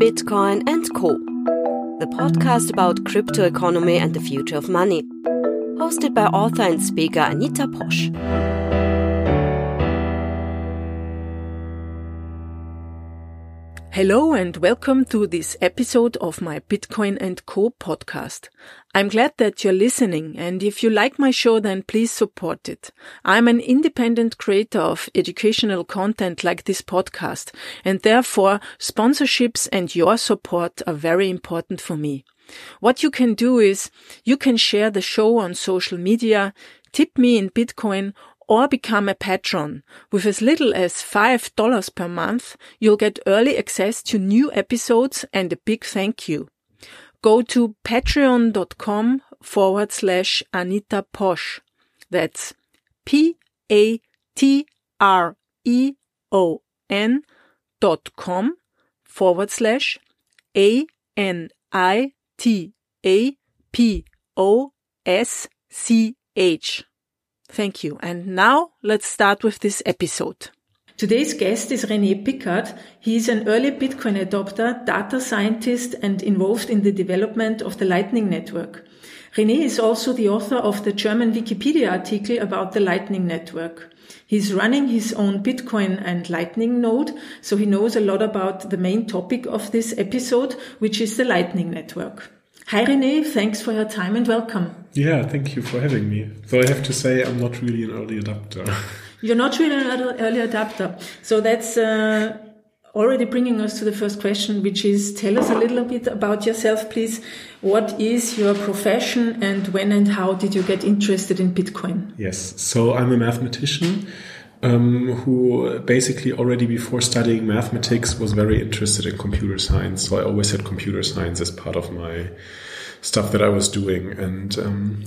Bitcoin and Co., the podcast about crypto economy and the future of money, hosted by author and speaker Anita Posch. Hello and welcome to this episode of my Bitcoin and Co podcast. I'm glad that you're listening and if you like my show then please support it. I'm an independent creator of educational content like this podcast and therefore sponsorships and your support are very important for me. What you can do is you can share the show on social media, tip me in Bitcoin or become a patron. With as little as $5 per month, you'll get early access to new episodes and a big thank you. Go to patreon.com forward slash Anita Posch. That's P A T R E O N dot com forward slash A N I T A P O S C H. Thank you. And now let's start with this episode. Today's guest is René Pickhardt. He is an early Bitcoin adopter, data scientist, and involved in the development of the Lightning Network. René is also the author of the German Wikipedia article about the Lightning Network. He's running his own Bitcoin and Lightning node, so he knows a lot about the main topic of this episode, which is the Lightning Network. Hi, René. Thanks for your time and welcome. Yeah, thank you for having me. Though I have to say, I'm not really an early adapter. You're not really an early adapter. So that's uh, already bringing us to the first question, which is tell us a little bit about yourself, please. What is your profession and when and how did you get interested in Bitcoin? Yes, so I'm a mathematician um, who basically already before studying mathematics was very interested in computer science. So I always had computer science as part of my stuff that I was doing. And um,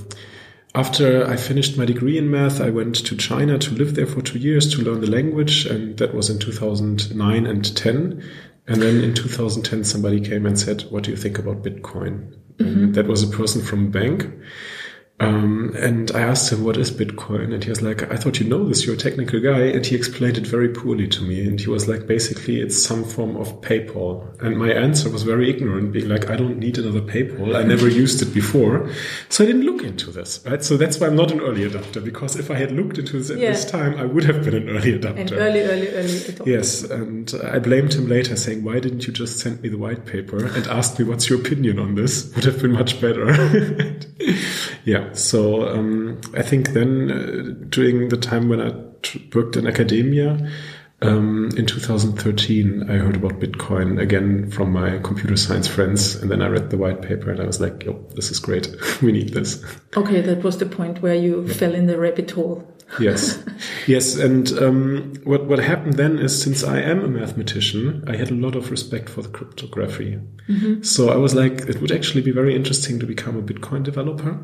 after I finished my degree in math, I went to China to live there for two years to learn the language. And that was in 2009 and 10. And then in 2010, somebody came and said, What do you think about Bitcoin? Mm-hmm. And that was a person from a bank. Um, and I asked him, what is Bitcoin? And he was like, I thought you know this, you're a technical guy. And he explained it very poorly to me. And he was like, basically, it's some form of PayPal. And my answer was very ignorant, being like, I don't need another PayPal. I never used it before. So I didn't look into this, right? So that's why I'm not an early adopter, because if I had looked into this at yeah. this time, I would have been an early adopter. An early, early, early adopter. Yes. And I blamed him later saying, why didn't you just send me the white paper and ask me what's your opinion on this? Would have been much better. yeah. So um, I think then uh, during the time when I worked in academia, um, in 2013, I heard about Bitcoin again from my computer science friends, and then I read the white paper, and I was like, "Yo, this is great. we need this." Okay, that was the point where you yeah. fell in the rabbit hole. yes, yes, and um, what what happened then is, since I am a mathematician, I had a lot of respect for the cryptography. Mm -hmm. So I was like, it would actually be very interesting to become a Bitcoin developer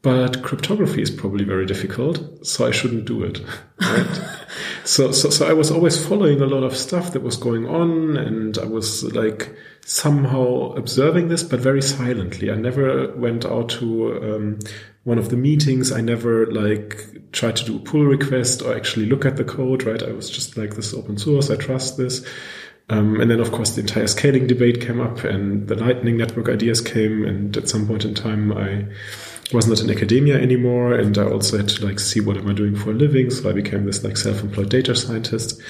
but cryptography is probably very difficult, so I shouldn't do it. Right? so, so, so I was always following a lot of stuff that was going on, and I was like somehow observing this, but very silently. I never went out to um, one of the meetings. I never like tried to do a pull request or actually look at the code. Right? I was just like, this open source. I trust this. Um, and then, of course, the entire scaling debate came up, and the Lightning Network ideas came. And at some point in time, I was not in academia anymore, and I also had to like see what am I doing for a living. So I became this like self-employed data scientist.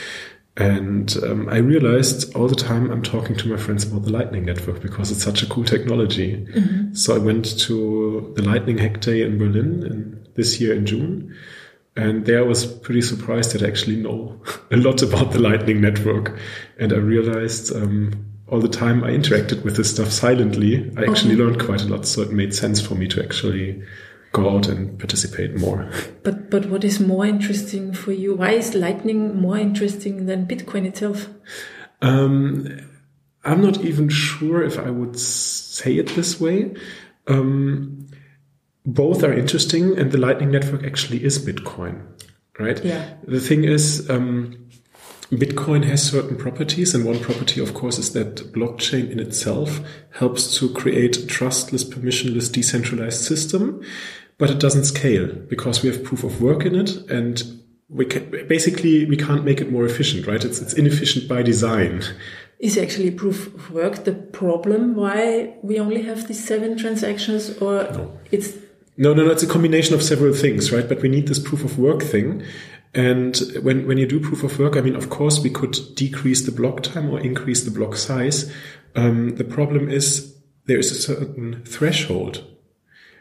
And um, I realized all the time I'm talking to my friends about the Lightning Network because it's such a cool technology. Mm-hmm. So I went to the Lightning Hack Day in Berlin in, this year in June. And there I was pretty surprised that I actually know a lot about the Lightning Network. And I realized um, all the time I interacted with this stuff silently, I actually okay. learned quite a lot. So it made sense for me to actually go out and participate more. But but what is more interesting for you? Why is Lightning more interesting than Bitcoin itself? Um, I'm not even sure if I would say it this way. Um, both are interesting, and the Lightning Network actually is Bitcoin, right? Yeah. The thing is. Um, Bitcoin has certain properties, and one property, of course, is that blockchain in itself helps to create a trustless, permissionless, decentralized system, but it doesn't scale because we have proof of work in it, and we can, basically we can't make it more efficient, right? It's it's inefficient by design. Is actually proof of work the problem why we only have these seven transactions, or No. it's No, no, no. It's a combination of several things, right? But we need this proof of work thing. And when, when you do proof of work, I mean, of course, we could decrease the block time or increase the block size. Um, the problem is there is a certain threshold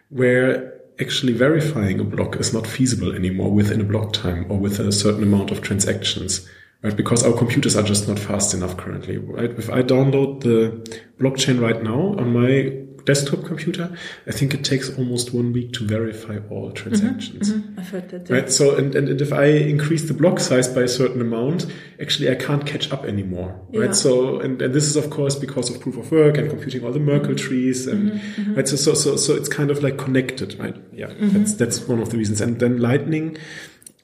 where actually verifying a block is not feasible anymore within a block time or with a certain amount of transactions, right? Because our computers are just not fast enough currently, right? If I download the blockchain right now on my desktop computer, I think it takes almost one week to verify all transactions. Mm-hmm. Mm-hmm. I've heard that. Right. So, and, and, and if I increase the block size by a certain amount, actually I can't catch up anymore. Yeah. Right. So, and, and this is of course because of proof of work and computing all the Merkle mm-hmm. trees and, right. So, so, so, so it's kind of like connected, right? Yeah. That's, that's one of the reasons. And then Lightning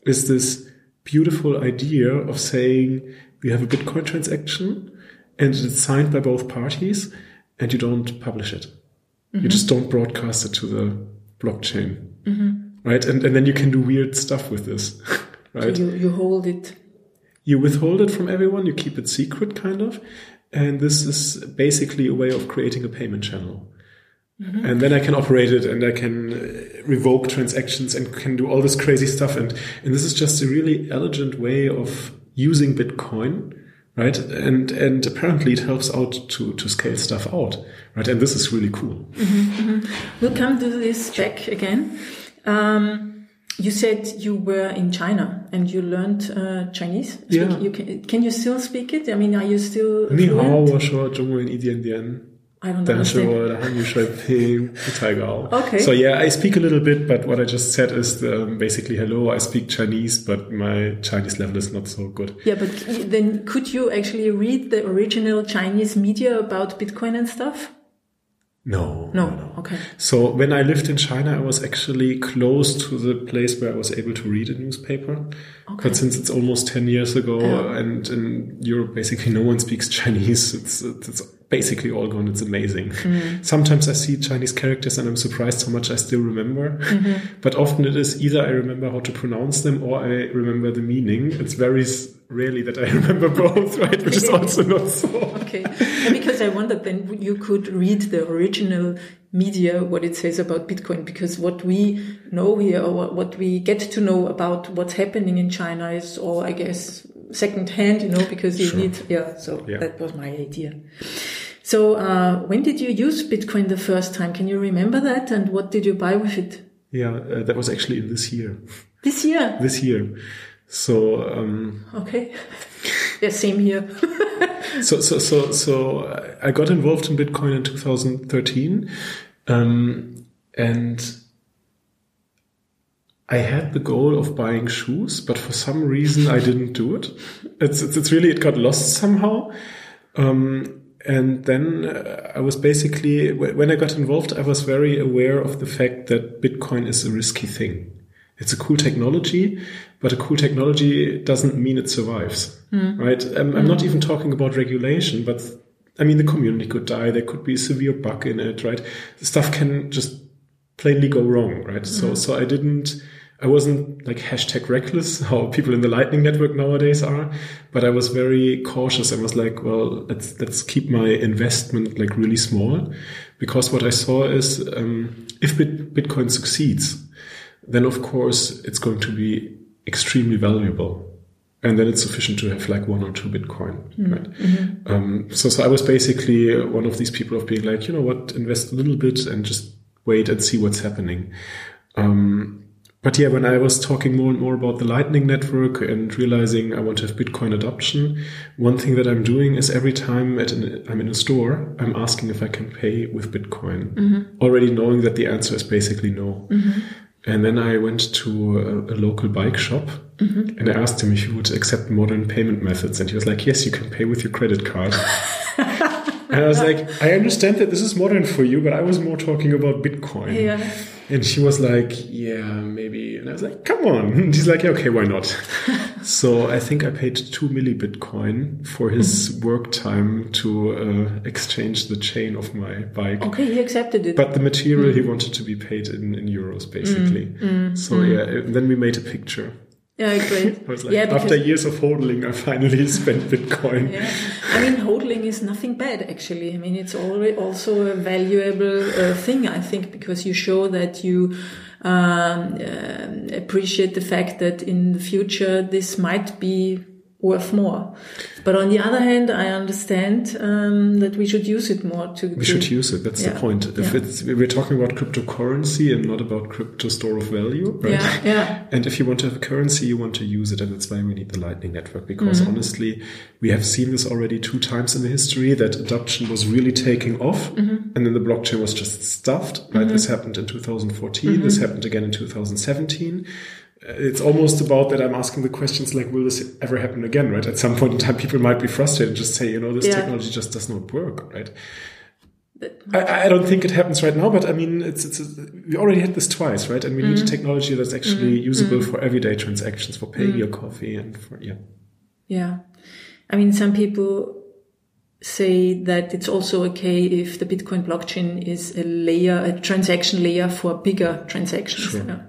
is this beautiful idea of saying we have a Bitcoin transaction and it's signed by both parties and you don't publish it. You just don't broadcast it to the blockchain. Right. And, and then you can do weird stuff with this. right. You you hold it. you withhold it from everyone, you keep it secret, kind of. And this is basically a way of creating a payment channel. And then I can operate it and I can uh, revoke transactions and can do all this crazy stuff. And, and this is just a really elegant way of using Bitcoin, right? And, and apparently it helps out to, to scale stuff out, right? And this is really cool. We'll come to this back again. Um, you said you were in China and you learned uh, Chinese. Speak- Yeah. You can, can you still speak it? I mean, are you still Ni hao, fluent? wa shuo, zhongwen, yi dian dian. I don't 但是 understand. 我的汉语水平不 太高。Okay. So yeah, I speak a little bit, but what I just said is um, basically hello. I speak Chinese, but my Chinese level is not so good. Yeah, but then could you actually read the original Chinese media about Bitcoin and stuff? No, No. Okay. So when I lived in China, I was actually close to the place where I was able to read a newspaper. Okay. But since it's almost 10 years ago Yeah. and in Europe, basically no one speaks Chinese, it's, it's basically all gone. It's amazing. Mm. Sometimes I see Chinese characters and I'm surprised how much I still remember. Mm-hmm. But often it is either I remember how to pronounce them or I remember the meaning. It's very rarely that I remember both, right? Which is also not so. Okay. And because I wondered then you could read the original media, what it says about Bitcoin, because what we know here or what- what we get to know about what's happening in China is all, I guess, second hand, you know, because you Sure. need, yeah, so Yeah. that was my idea. So, uh, when did you use Bitcoin the first time? Can you remember that? And what did you buy with it? Yeah, uh, that was actually in this year. This year. This year. So, um, Okay. yeah, same here. so so so so I got involved in Bitcoin in 2013, um, and I had the goal of buying shoes, but for some reason I didn't do it. It's it's, it's really it got lost somehow. Um, and then uh, I was basically when I got involved, I was very aware of the fact that Bitcoin is a risky thing. It's a cool technology, but a cool technology doesn't mean it survives, hmm. right? I'm, I'm not hmm. even talking about regulation, but I mean the community could die. There could be a severe bug in it, right? The stuff can just plainly go wrong, right? So, hmm. so I didn't, I wasn't like hashtag reckless, how people in the Lightning Network nowadays are, but I was very cautious. I was like, well, let's, let's keep my investment like really small because what I saw is, um, if Bit- Bitcoin succeeds, then of course it's going to be extremely valuable. And then it's sufficient to have like one or two Bitcoin, right? Um, so, so I was basically one of these people of being like, you know what, invest a little bit and just wait and see what's happening. Um, but yeah, when I was talking more and more about the Lightning Network and realizing I want to have Bitcoin adoption, one thing that I'm doing is every time at an, I'm in a store, I'm asking if I can pay with Bitcoin, mm-hmm. already knowing that the answer is basically no. Mm-hmm. And then I went to a, a local bike shop mm-hmm. and I asked him if he would accept modern payment methods. And he was like, yes, you can pay with your credit card. and I was like, I understand that this is modern for you, but I was more talking about Bitcoin. Yeah. And she was like, yeah, maybe. And I was like, come on. And he's like, okay, why not? so I think I paid two milli Bitcoin for his mm-hmm. work time to uh, exchange the chain of my bike. Okay, he accepted it. But the material he mm-hmm. wanted to be paid in, in euros, basically. Mm-hmm. So yeah, then we made a picture. Yeah, great. I was like, yeah, after years of hodling, I finally spent Bitcoin. Yeah. I mean, hodling is nothing bad, actually. I mean, it's already also a valuable uh, thing, I think, because you show that you um, uh, appreciate the fact that in the future this might be worth more. But on the other hand, I understand um, that we should use it more to. We to, should use it. That's Yeah. the point. If Yeah. it's we're talking about cryptocurrency and not about crypto store of value, right? Yeah, yeah. And if you want to have a currency, you want to use it, and that's why we need the Lightning Network. Because Mm-hmm. honestly, we have seen this already two times in the history that adoption was really taking off, Mm-hmm. and then the blockchain was just stuffed. Right? This happened in 2014. This Mm-hmm. happened again in 2017. It's almost about that I'm asking the questions like, will this ever happen again, right? At some point in time, people might be frustrated and just say, you know, this Yeah. technology just does not work, right? I, I don't think it happens right now, but I mean, it's, it's we already had this twice, right? And we Mm-hmm. need technology that's actually mm-hmm. usable mm-hmm. for everyday transactions, for paying your mm-hmm. coffee, and for yeah. Yeah. I mean, some people say that it's also okay if the Bitcoin blockchain is a layer, a transaction layer for bigger transactions. Sure. Yeah.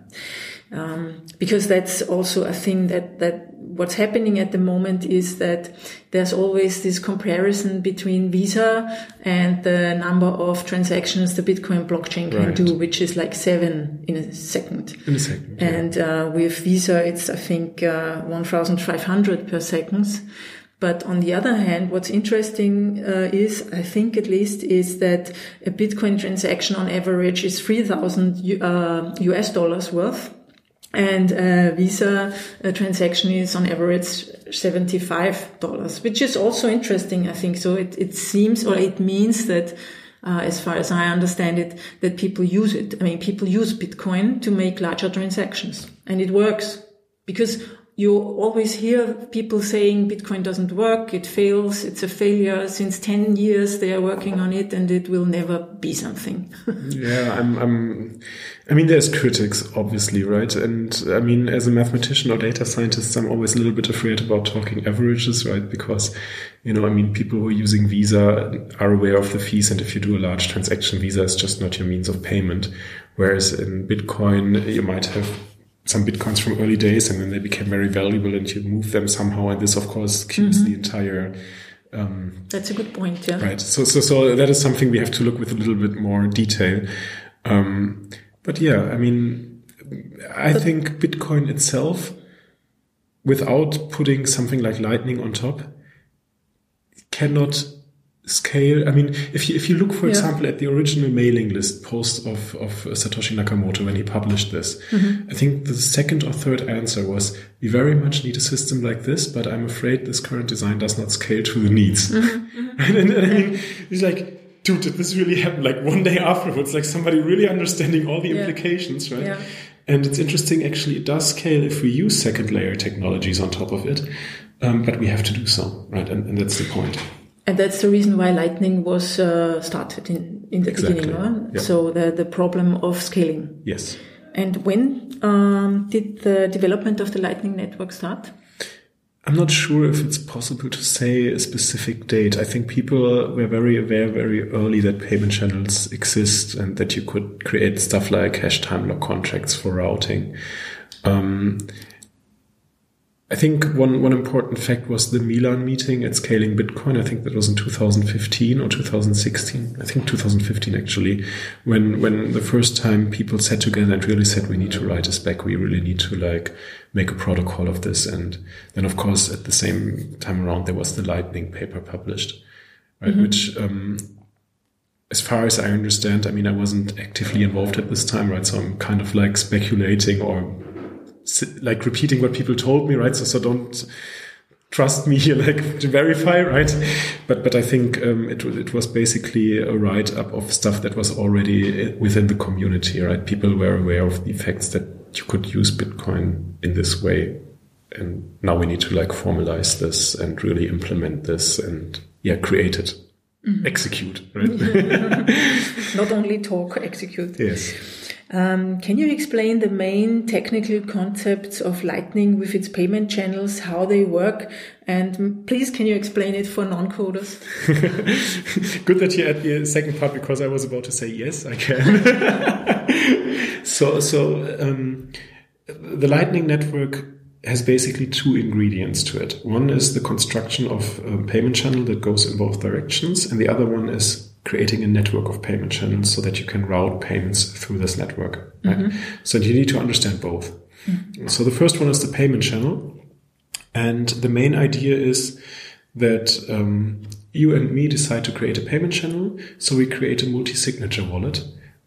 Um, because that's also a thing that, that what's happening at the moment is that there's always this comparison between Visa and the number of transactions the Bitcoin blockchain can Right. do, which is like seven in a second. In a second, yeah. And uh, with Visa, it's I think uh, 1,500 per seconds. But on the other hand, what's interesting uh, is, I think at least, is that a Bitcoin transaction on average is 3,000 uh, US dollars worth. And a Visa uh, transaction is on average $75, which is also interesting, I think. So it, it seems or it means that, uh, as far as I understand it, that people use it. I mean, people use Bitcoin to make larger transactions and it works because you always hear people saying Bitcoin doesn't work, it fails, it's a failure. Since 10 years they are working on it and it will never be something. Yeah, I'm, I'm, I mean, there's critics, obviously, right? And I mean, as a mathematician or data scientist, I'm always a little bit afraid about talking averages, right? Because, you know, I mean, people who are using Visa are aware of the fees. And if you do a large transaction, Visa is just not your means of payment. Whereas in Bitcoin, you might have some Bitcoins from early days and then they became very valuable and you move them somehow. And this, of course, keeps the entire, That's a good point, yeah. Right. So, so, so that is something we have to look with a little bit more detail. Um, but yeah, I mean, I think Bitcoin itself, without putting something like Lightning on top, cannot scale. I mean, if you, if you look, for Yeah. example, at the original mailing list post of, of Satoshi Nakamoto when he published this, mm-hmm. I think the second or third answer was, we very much need a system like this, but I'm afraid this current design does not scale to the needs. Mm-hmm. Mm-hmm. and, and, and I mean, he's like, dude, did this really happen? Like one day afterwards, like somebody really understanding all the Yeah. implications, right? Yeah. And it's interesting, actually, it does scale if we use second layer technologies on top of it. Um, but we have to do so, right? And, and that's the point. And that's the reason why Lightning was uh, started in, in the Exactly. beginning. Huh? Yeah. So the, the problem of scaling. Yes. And when um, did the development of the Lightning Network start? I'm not sure if it's possible to say a specific date. I think people were very aware very early that payment channels exist and that you could create stuff like hash time lock contracts for routing. Um, I think one, one important fact was the Milan meeting at Scaling Bitcoin. I think that was in 2015 or 2016. I think 2015 actually, when, when the first time people sat together and really said, we need to write a spec. We really need to like make a protocol of this. And then of course, at the same time around, there was the Lightning paper published, right? Which, um, as far as I understand, I mean, I wasn't actively involved at this time, right? So I'm kind of like speculating or like repeating what people told me, right? So, so don't trust me here, like to verify, right? But, but I think, um, it, was- it was basically a write up of stuff that was already within the community, right? People were aware of the facts that you could use Bitcoin in this way. And now we need to like formalize this and really implement this and yeah, create it. Execute, right? Not only talk, execute. yes. Um, can you explain the main technical concepts of Lightning with its payment channels, how they work, and please can you explain it for non-coders? Good that you add the second part because I was about to say yes, I can. so, so um, the Lightning Network has basically two ingredients to it. One is the construction of a payment channel that goes in both directions, and the other one is creating a network of payment channels so that you can route payments through this network. Right? Mm-hmm. So you need to understand both. Mm-hmm. So the first one is the payment channel, and the main idea is that um, you and me decide to create a payment channel. So we create a multi-signature wallet,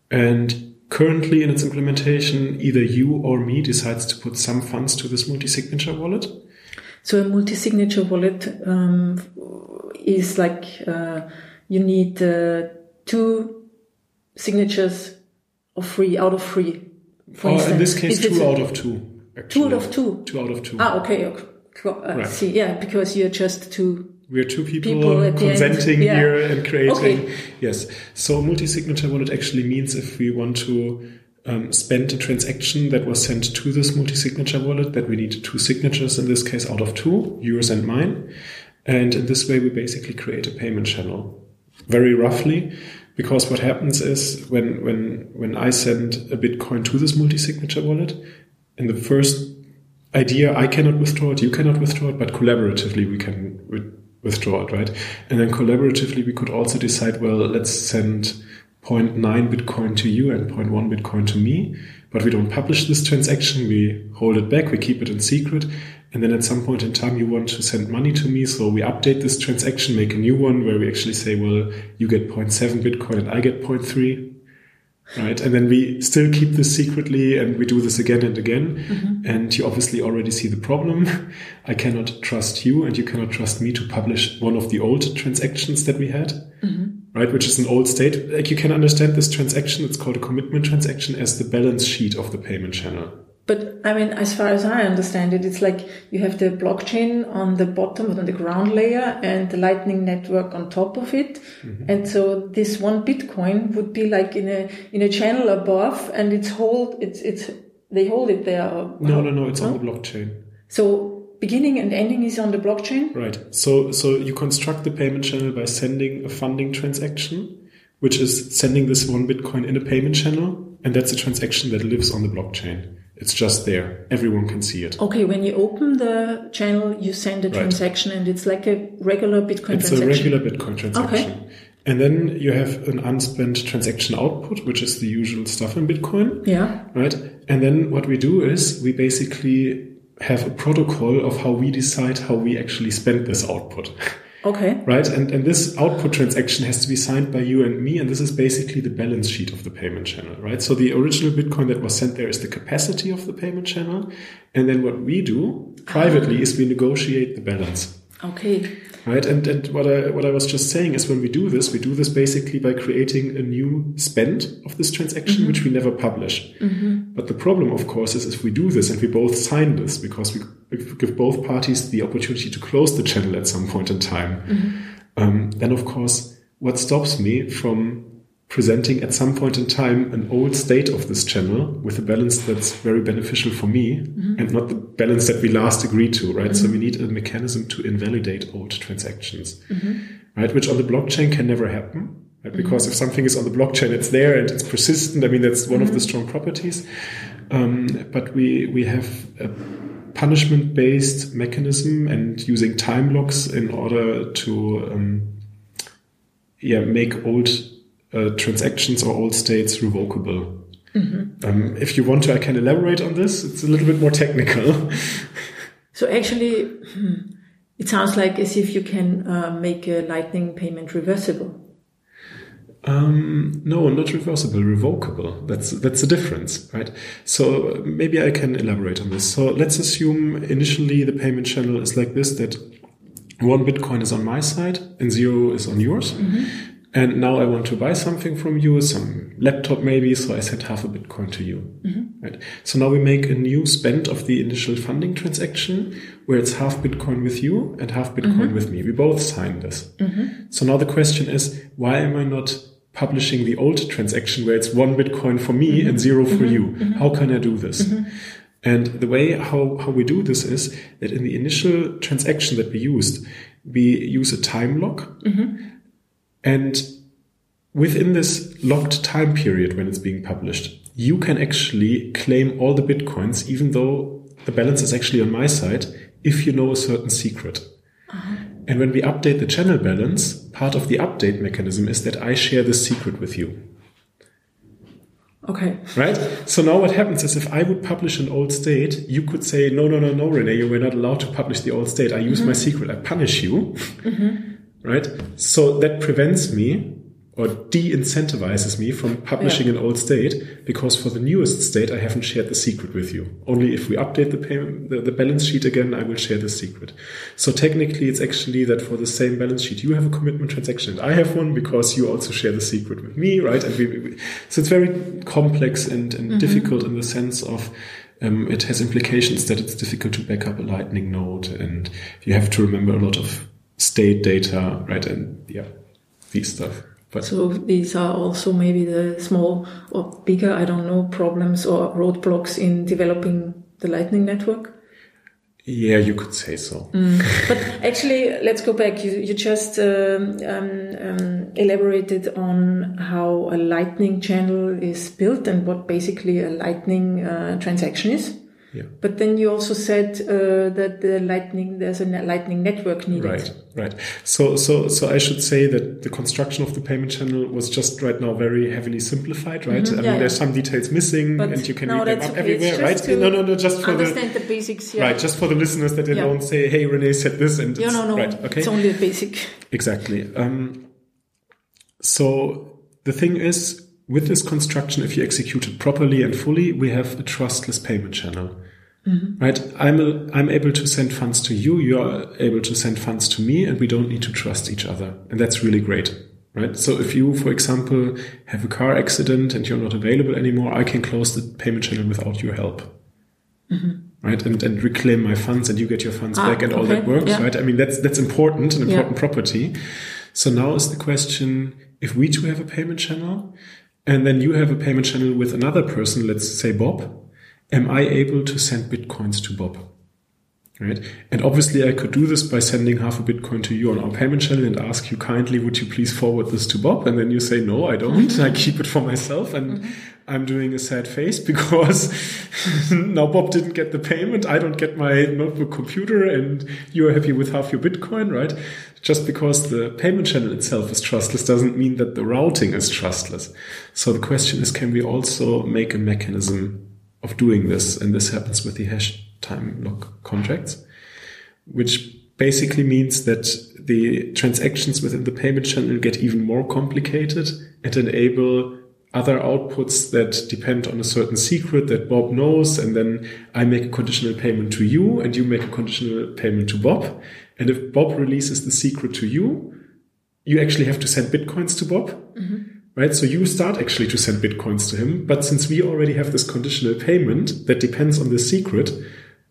and currently in its implementation, either you or me decides to put some funds to this multi-signature wallet. So a multi-signature wallet um, is like uh, you need uh, two signatures of three out of three. For oh, in this case, two out of two. Actually. Two out of two. Two out of two. Ah, okay. okay. Uh, right. See, yeah, because you're just two we're two people, people consenting yeah. here and creating. Okay. Yes. So multi-signature wallet actually means if we want to um, spend a transaction that was sent to this multi-signature wallet, that we need two signatures in this case out of two, yours and mine. And in this way, we basically create a payment channel. Very roughly, because what happens is when when when I send a Bitcoin to this multi-signature wallet, in the first idea, I cannot withdraw it, you cannot withdraw it, but collaboratively we can withdraw it, right? And then collaboratively, we could also decide, well, let's send 0.9 Bitcoin to you and 0.1 Bitcoin to me, but we don't publish this transaction. We hold it back. We keep it in secret. And then at some point in time, you want to send money to me. So we update this transaction, make a new one where we actually say, well, you get 0.7 Bitcoin and I get 0.3 right? And then we still keep this secretly and we do this again and again. Mm-hmm. And you obviously already see the problem. I cannot trust you and you cannot trust me to publish one of the old transactions that we had, mm-hmm. right? Which is an old state. Like you can understand this transaction. It's called a commitment transaction as the balance sheet of the payment channel. But I mean, as far as I understand it, it's like you have the blockchain on the bottom, on the ground layer, and the Lightning network on top of it. Mm-hmm. And so this one Bitcoin would be like in a in a channel above, and it's hold it's it's they hold it there. No, no, no, it's huh? on the blockchain. So beginning and ending is on the blockchain. Right. So so you construct the payment channel by sending a funding transaction, which is sending this one Bitcoin in a payment channel, and that's a transaction that lives on the blockchain. It's just there. Everyone can see it. Okay, when you open the channel, you send a right. transaction and it's like a regular Bitcoin it's transaction. It's a regular Bitcoin transaction. Okay. And then you have an unspent transaction output, which is the usual stuff in Bitcoin. Yeah. Right. And then what we do is we basically have a protocol of how we decide how we actually spend this output. Okay. Right. And, and this output transaction has to be signed by you and me. And this is basically the balance sheet of the payment channel, right? So the original Bitcoin that was sent there is the capacity of the payment channel. And then what we do privately is we negotiate the balance. Okay right? And and what I what I was just saying is when we do this, we do this basically by creating a new spend of this transaction, mm-hmm. which we never publish. Mm-hmm. But the problem, of course, is if we do this and we both sign this because we give both parties the opportunity to close the channel at some point in time, mm-hmm. um, then of course, what stops me from presenting at some point in time an old state of this channel with a balance that's very beneficial for me mm-hmm. and not the balance that we last agreed to, right? Mm-hmm. So we need a mechanism to invalidate old transactions, mm-hmm. right? Which on the blockchain can never happen. Right? Because mm-hmm. if something is on the blockchain, it's there and it's persistent. I mean, that's one of the mm-hmm. strong properties. Um, but we, we have a punishment based mechanism and using time locks in order to, um, yeah, make old uh, transactions or old states revocable. Mm-hmm. Um, if you want to, I can elaborate on this. It's a little bit more technical. so actually, hmm, it sounds like as if you can uh, make a Lightning payment reversible. Um, no, not reversible, revocable. That's that's the difference, right? So maybe I can elaborate on this. So let's assume initially the payment channel is like this: that one Bitcoin is on my side and zero is on yours. Mm-hmm. And now I want to buy something from you, some laptop maybe, so I send half a Bitcoin to you. Mm-hmm. Right. So now we make a new spend of the initial funding transaction where it's half Bitcoin with you and half Bitcoin mm-hmm. with me. We both sign this. Mm-hmm. So now the question is, why am I not publishing the old transaction where it's one Bitcoin for me and zero for mm-hmm. you? Mm-hmm. How can I do this? Mm-hmm. And the way how, how we do this is that in the initial transaction that we used, we use a time lock and within this locked time period when it's being published, you can actually claim all the bitcoins, even though the balance is actually on my side if you know a certain secret. Uh-huh. And when we update the channel balance, part of the update mechanism is that I share the secret with you. Okay. Right? So now what happens is if I would publish an old state, you could say, no, no, no, no, René, you were not allowed to publish the old state. I use mm-hmm. my secret. I punish you. Mm-hmm. Right? So that prevents me or de-incentivizes me from publishing Yeah. an old state because for the newest state, I haven't shared the secret with you. Only if we update the payment, the, the balance sheet again, I will share the secret. So technically, it's actually that for the same balance sheet, you have a commitment transaction and I have one because you also share the secret with me, right? And we, we so it's very complex and, and difficult in the sense of um, it has implications that it's difficult to back up a Lightning node, and you have to remember a lot of state data, right? And yeah, these stuff. But So these are also maybe the small or bigger, I don't know, problems or roadblocks in developing the Lightning Network. yeah, you could say so. But actually, let's go back. You, you just um, um, um, elaborated on how a Lightning channel is built and what basically a Lightning uh, transaction is. Yeah. But then you also said uh, that the Lightning there's a Lightning network needed. Right, right. So, so, so I should say that the construction of the payment channel was just right now very heavily simplified, right? I mean, there's yeah. some details missing, But and you can no, read them up okay. Everywhere, right? No, no, no, just for the Understand the basics. Yeah. right, just for the listeners that they Yeah. don't say, "Hey, René said this," and Yeah, it's, no, no. right, okay, It's only a basic. Exactly. Um, so the thing is, with this construction, if you execute it properly and fully, we have a trustless payment channel. Right? I'm a, I'm able to send funds to you. You are able to send funds to me, and we don't need to trust each other, and that's really great. Right? So if you, for example, have a car accident and you're not available anymore, I can close the payment channel without your help. Right? And, and reclaim my funds and you get your funds Ah, back and all that works, Yeah. right? I mean, that's, that's important, an Yeah. important property. So now is the question, if we two have a payment channel and then you have a payment channel with another person, let's say Bob, am I able to send Bitcoins to Bob? Right. And obviously I could do this by sending half a Bitcoin to you on our payment channel and ask you kindly, would you please forward this to Bob? And then you say, no, I don't. Mm-hmm. I keep it for myself. And mm-hmm. I'm doing a sad face because now Bob didn't get the payment. I don't get my notebook computer and you're happy with half your Bitcoin, right? Just because the payment channel itself is trustless doesn't mean that the routing is trustless. So the question is, can we also make a mechanism of doing this? And this happens with the hash time lock contracts, which basically means that the transactions within the payment channel get even more complicated and enable other outputs that depend on a certain secret that Bob knows. And then I make a conditional payment to you and you make a conditional payment to Bob. And if Bob releases the secret to you, you actually have to send bitcoins to Bob. Mm-hmm. Right? So you start actually to send bitcoins to him. But since we already have this conditional payment that depends on the secret,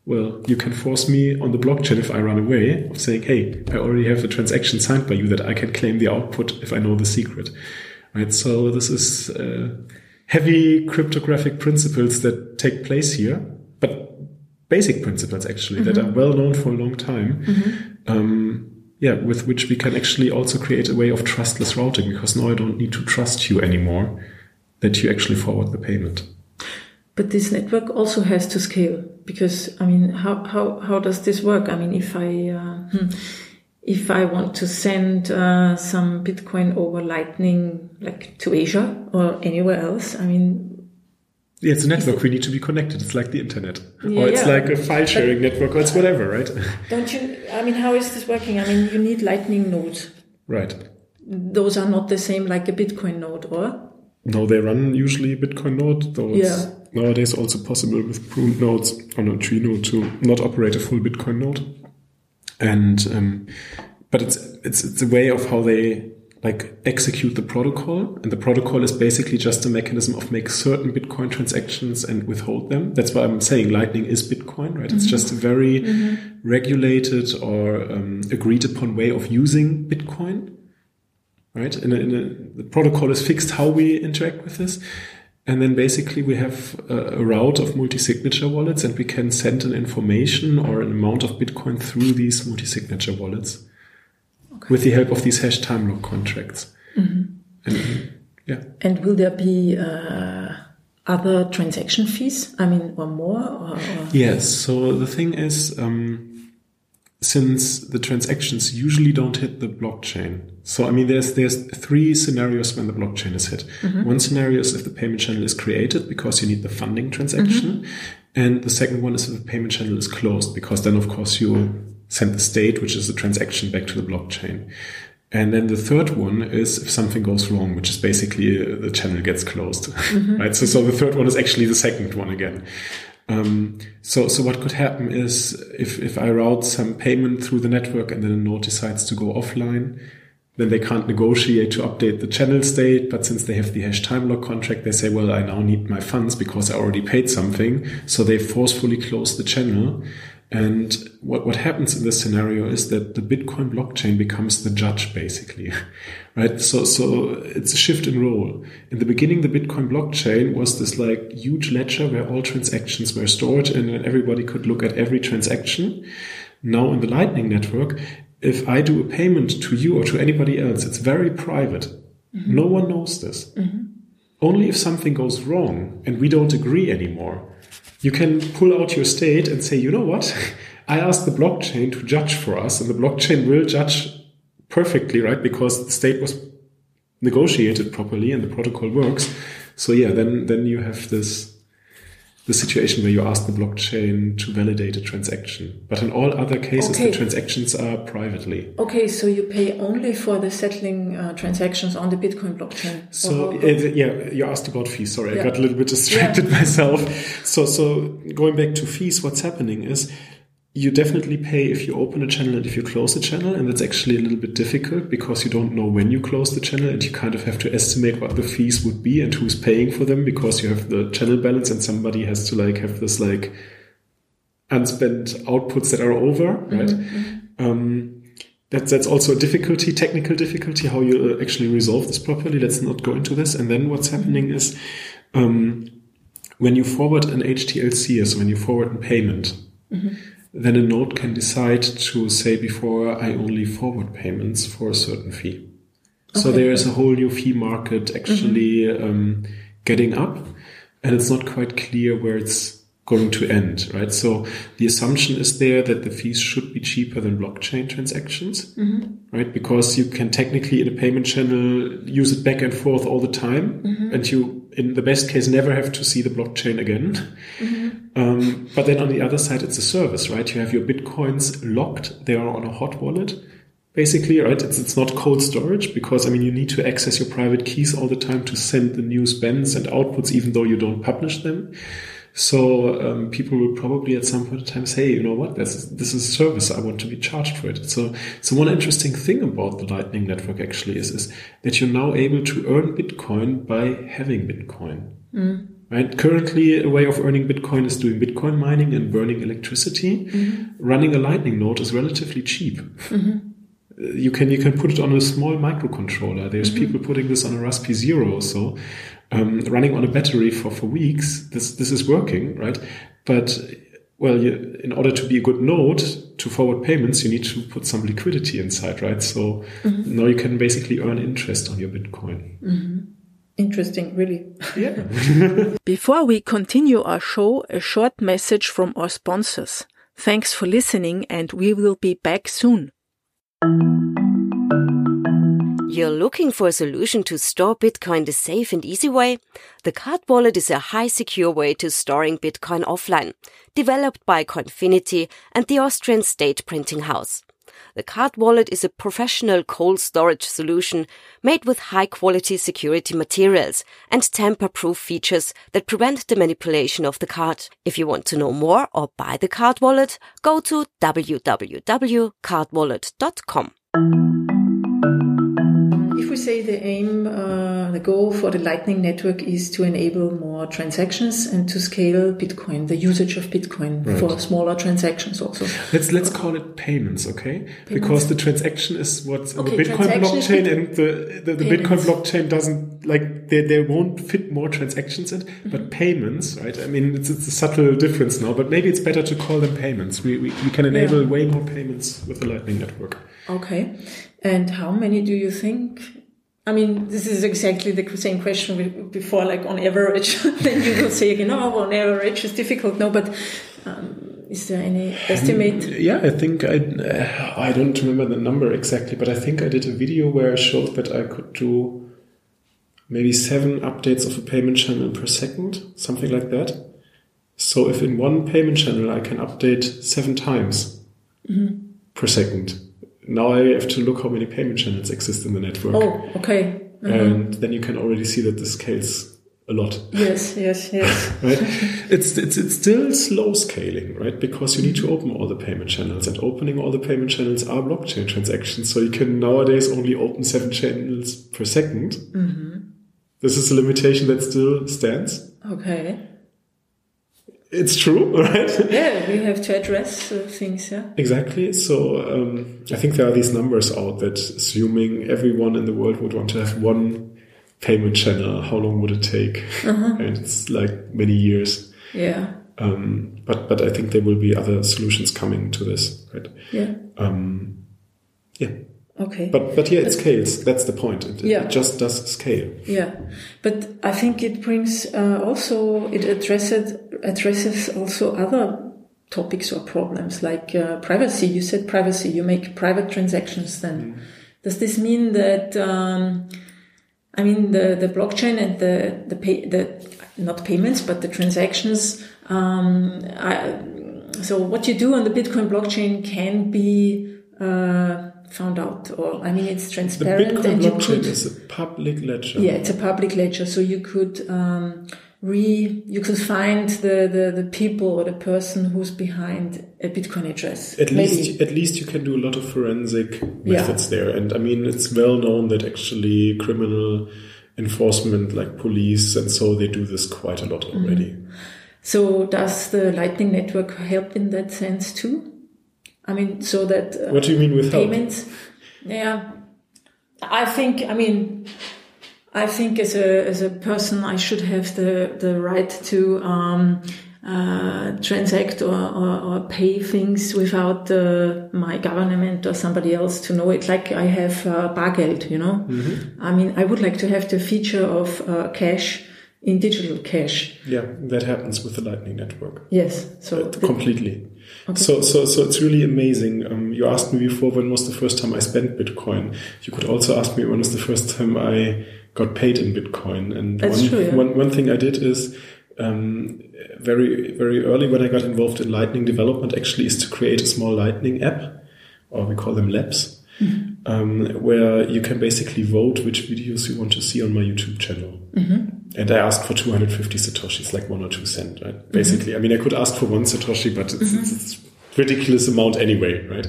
well, you can force me on the blockchain if I run away of saying, Hey, I already have a transaction signed by you that I can claim the output if I know the secret. Right? So this is uh, heavy cryptographic principles that take place here, but basic principles actually that are well known for a long time. Um, yeah, with which we can actually also create a way of trustless routing because now I don't need to trust you anymore that you actually forward the payment. But this network also has to scale because I mean, how how how does this work? I mean, if I uh, hmm, if I want to send uh, some Bitcoin over Lightning, like to Asia or anywhere else, I mean, Yeah, it's a network. We need to be connected. It's like the internet, Yeah, or it's yeah. like a file sharing network, or it's whatever, right? don't you? I mean, how is this working? I mean, you need Lightning nodes. right. Those are not the same like a Bitcoin node, or No, they run usually Bitcoin node, though it's Yeah. nowadays also possible with pruned nodes on a tree node to not operate a full Bitcoin node. And um, but it's it's it's a way of how they like execute the protocol, and the protocol is basically just a mechanism of make certain Bitcoin transactions and withhold them. That's why I'm saying Lightning is Bitcoin, right? It's mm-hmm. just a very mm-hmm. regulated or um, agreed upon way of using Bitcoin right? In a, in a, the protocol is fixed how we interact with this. And then basically we have a, a route of multi-signature wallets and we can send an information or an amount of Bitcoin through these multi-signature wallets with the help of these hash time lock contracts. And yeah, and will there be uh, other transaction fees? I mean, or more? Or, or? Yes. So the thing is, um, since the transactions usually don't hit the blockchain. So I mean, there's there's three scenarios when the blockchain is hit. One scenario is if the payment channel is created because you need the funding transaction, and the second one is if the payment channel is closed because then of course you send the state, which is the transaction, back to the blockchain. And then the third one is if something goes wrong, which is basically uh, the channel gets closed, right? So, so the third one is actually the second one again. Um, so, so what could happen is if, if I route some payment through the network and then a node decides to go offline, then they can't negotiate to update the channel state. But since they have the hash time lock contract, they say, well, I now need my funds because I already paid something. So they forcefully close the channel. And what, what happens in this scenario is that the Bitcoin blockchain becomes the judge, basically, right? So, so it's a shift in role. In the beginning, the Bitcoin blockchain was this like huge ledger where all transactions were stored and everybody could look at every transaction. Now in the Lightning Network, if I do a payment to you or to anybody else, it's very private. Mm-hmm. No one knows this. Mm-hmm. Only if something goes wrong and we don't agree anymore, you can pull out your state and say, you know what? I asked the blockchain to judge for us, and the blockchain will judge perfectly, right? Because the state was negotiated properly and the protocol works. So yeah, then then you have this the situation where you ask the blockchain to validate a transaction. But in all other cases, Okay. the transactions are privately. Okay, so you pay only for the settling uh, transactions on the Bitcoin blockchain. So yeah, you asked about fees. Sorry, Yeah. I got a little bit distracted myself. So so going back to fees, what's happening is you definitely pay if you open a channel and if you close a channel, and that's actually a little bit difficult because you don't know when you close the channel, and you kind of have to estimate what the fees would be and who's paying for them because you have the channel balance and somebody has to like have this like unspent outputs that are over, right? Um, that's that's also a difficulty, technical difficulty, how you uh, actually resolve this properly. Let's not go into this. And then what's happening is um, when you forward an HTLC, so when you forward a payment, then a node can decide to say before I only forward payments for a certain fee. So there is a whole new fee market actually um, getting up, and it's not quite clear where it's going to end, right? So the assumption is there that the fees should be cheaper than blockchain transactions, mm-hmm. right? Because you can technically in a payment channel use it back and forth all the time, mm-hmm. and you, in the best case, never have to see the blockchain again. Mm-hmm. Um, but then on the other side, it's a service, right? You have your bitcoins locked; they are on a hot wallet, basically, right? It's it's not cold storage because I mean you need to access your private keys all the time to send the new spends and outputs, even though you don't publish them. So um, people will probably at some point in time say, you know what, this this is a service. I want to be charged for it. So so one interesting thing about the Lightning Network actually is is that you're now able to earn Bitcoin by having Bitcoin. Right. Currently, a way of earning Bitcoin is doing Bitcoin mining and burning electricity. Running a Lightning node is relatively cheap. Uh, You can you can put it on a small microcontroller. There's mm-hmm. people putting this on a Raspi Zero or so, um, running on a battery for for weeks. This this is working, right? But well, you, in order to be a good node to forward payments, you need to put some liquidity inside, right? So mm-hmm. now you can basically earn interest on your Bitcoin. Mm-hmm. Interesting, really. Yeah. Before we continue our show, a short message from our sponsors. Thanks for listening, and we will be back soon. You're looking for a solution to store Bitcoin the safe and easy way? The Card Wallet is a high secure way to storing Bitcoin offline, developed by Coinfinity and the Austrian State Printing House. The Card Wallet is a professional cold storage solution made with high quality security materials and tamper proof features that prevent the manipulation of the card. If you want to know more or buy the Card Wallet, go to www.cardwallet.com. We say the aim, uh, the goal for the Lightning Network is to enable more transactions and to scale Bitcoin, the usage of Bitcoin for smaller transactions also. Let's let's call it payments, okay? Because the transaction is what's in the Bitcoin blockchain, bit- and the the, the Bitcoin blockchain doesn't like there there won't fit more transactions in, but payments, right? I mean, it's it's a subtle difference now, but maybe it's better to call them payments. We we, we can enable Yeah. way more payments with the Lightning Network. Okay. And how many do you think I mean, this is exactly the same question before, like on average. then you will say again, oh, on average it's difficult. No, but um, is there any estimate? Um, yeah, I think I uh, I don't remember the number exactly, but I think I did a video where I showed that I could do maybe seven updates of a payment channel per second, something like that. So if in one payment channel I can update seven times mm-hmm. per second, now I have to look how many payment channels exist in the network. Oh, okay. Uh-huh. And then you can already see that this scales a lot. Yes, yes, yes. right? It's, it's, it's still slow scaling, right? Because you need to open all the payment channels and opening all the payment channels are blockchain transactions. So you can nowadays only open seven channels per 2nd mm-hmm. This is a limitation that still stands. Okay. It's true, right? Yeah, we have to address uh, things, yeah. Exactly. So um, I think there are these numbers out that assuming everyone in the world would want to have one payment channel, how long would it take? Uh-huh. And it's like many years. Yeah. Um, but but I think there will be other solutions coming to this, right? Yeah. Um, yeah. Okay. But but yeah, it scales. That's the point. It, Yeah. it just does scale. Yeah, but I think it brings uh, also it addresses addresses also other topics or problems like uh, privacy. You said privacy. You make private transactions. Then does this mean that? Um, I mean the the blockchain and the the pay the not payments but the transactions. Um, I, so what you do on the Bitcoin blockchain can be uh, found out, or I mean it's transparent. The Bitcoin blockchain could is a public ledger. yeah, it's a public ledger, so you could um, re you could find the, the, the people or the person who's behind a Bitcoin address. At Maybe. least, at least you can do a lot of forensic Yeah. methods there, and I mean it's well known that actually criminal enforcement, like police, and so they do this quite a lot Mm-hmm. already. So does the Lightning Network help in that sense too? I mean, so that uh, What do you mean with help? payments? Yeah, I think. I mean, I think as a as a person, I should have the the right to um, uh, transact or, or, or pay things without uh, my government or somebody else to know it. Like I have uh, bargeld, you know. I mean, I would like to have the feature of uh, cash in digital cash. Yeah, that happens with the Lightning Network. Yes. So the- completely. So, so, so it's really amazing. Um, you asked me before when was the first time I spent Bitcoin. You could also ask me when was the first time I got paid in Bitcoin. And That's one, true, yeah. one, one thing I did is um, very, very early when I got involved in Lightning development, actually, is to create a small Lightning app, or we call them lapps, Mm-hmm. um, where you can basically vote which videos you want to see on my YouTube channel. And I asked for 250 satoshis, like one or two cent, right? Basically, I mean, I could ask for one satoshi, but it's, it's, it's ridiculous amount anyway, right?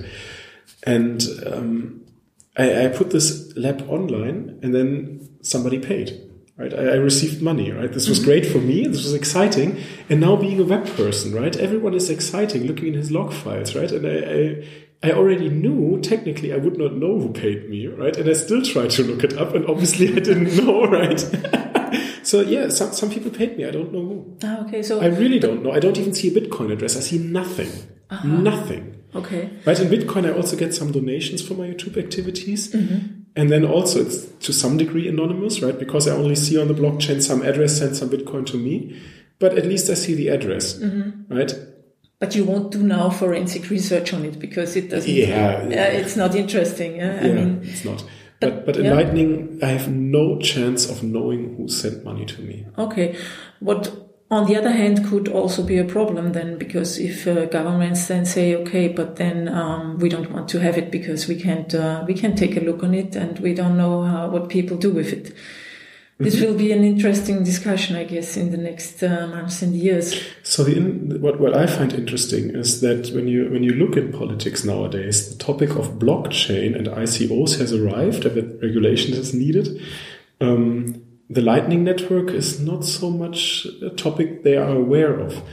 And um, I, I put this lapp online, and then somebody paid. Right, I, I received money. Right, this was great for me. This was exciting. And now, being a web person, right, everyone is exciting, looking in his log files, right. And I, I, I already knew technically I would not know who paid me, right, and I still tried to look it up, and obviously I didn't know, right. so yeah, some some people paid me. I don't know who. Ah, okay. So I really don't know. I don't even see a Bitcoin address. I see nothing. Nothing. okay. Right, in Bitcoin, I also get some donations for my YouTube activities. Mm-hmm. And then also it's to some degree anonymous, right? Because I only see on the blockchain some address sent some Bitcoin to me. But at least I see the address, Mm-hmm. right? But you won't do now forensic research on it because it doesn't. Yeah. Uh, it's not interesting. Yeah? Mean, it's not. But, but in yeah. Lightning, I have no chance of knowing who sent money to me. okay. What on the other hand could also be a problem then because if uh, governments then say okay, but then um, we don't want to have it because we can't uh, we can't take a look on it and we don't know how, what people do with it. This will be an interesting discussion, I guess, in the next uh, months and years. So the in, what what I find interesting is that when you when you look in politics nowadays, the topic of blockchain and ICOs has arrived, and that regulation is needed. Um, the Lightning Network is not so much a topic they are aware of,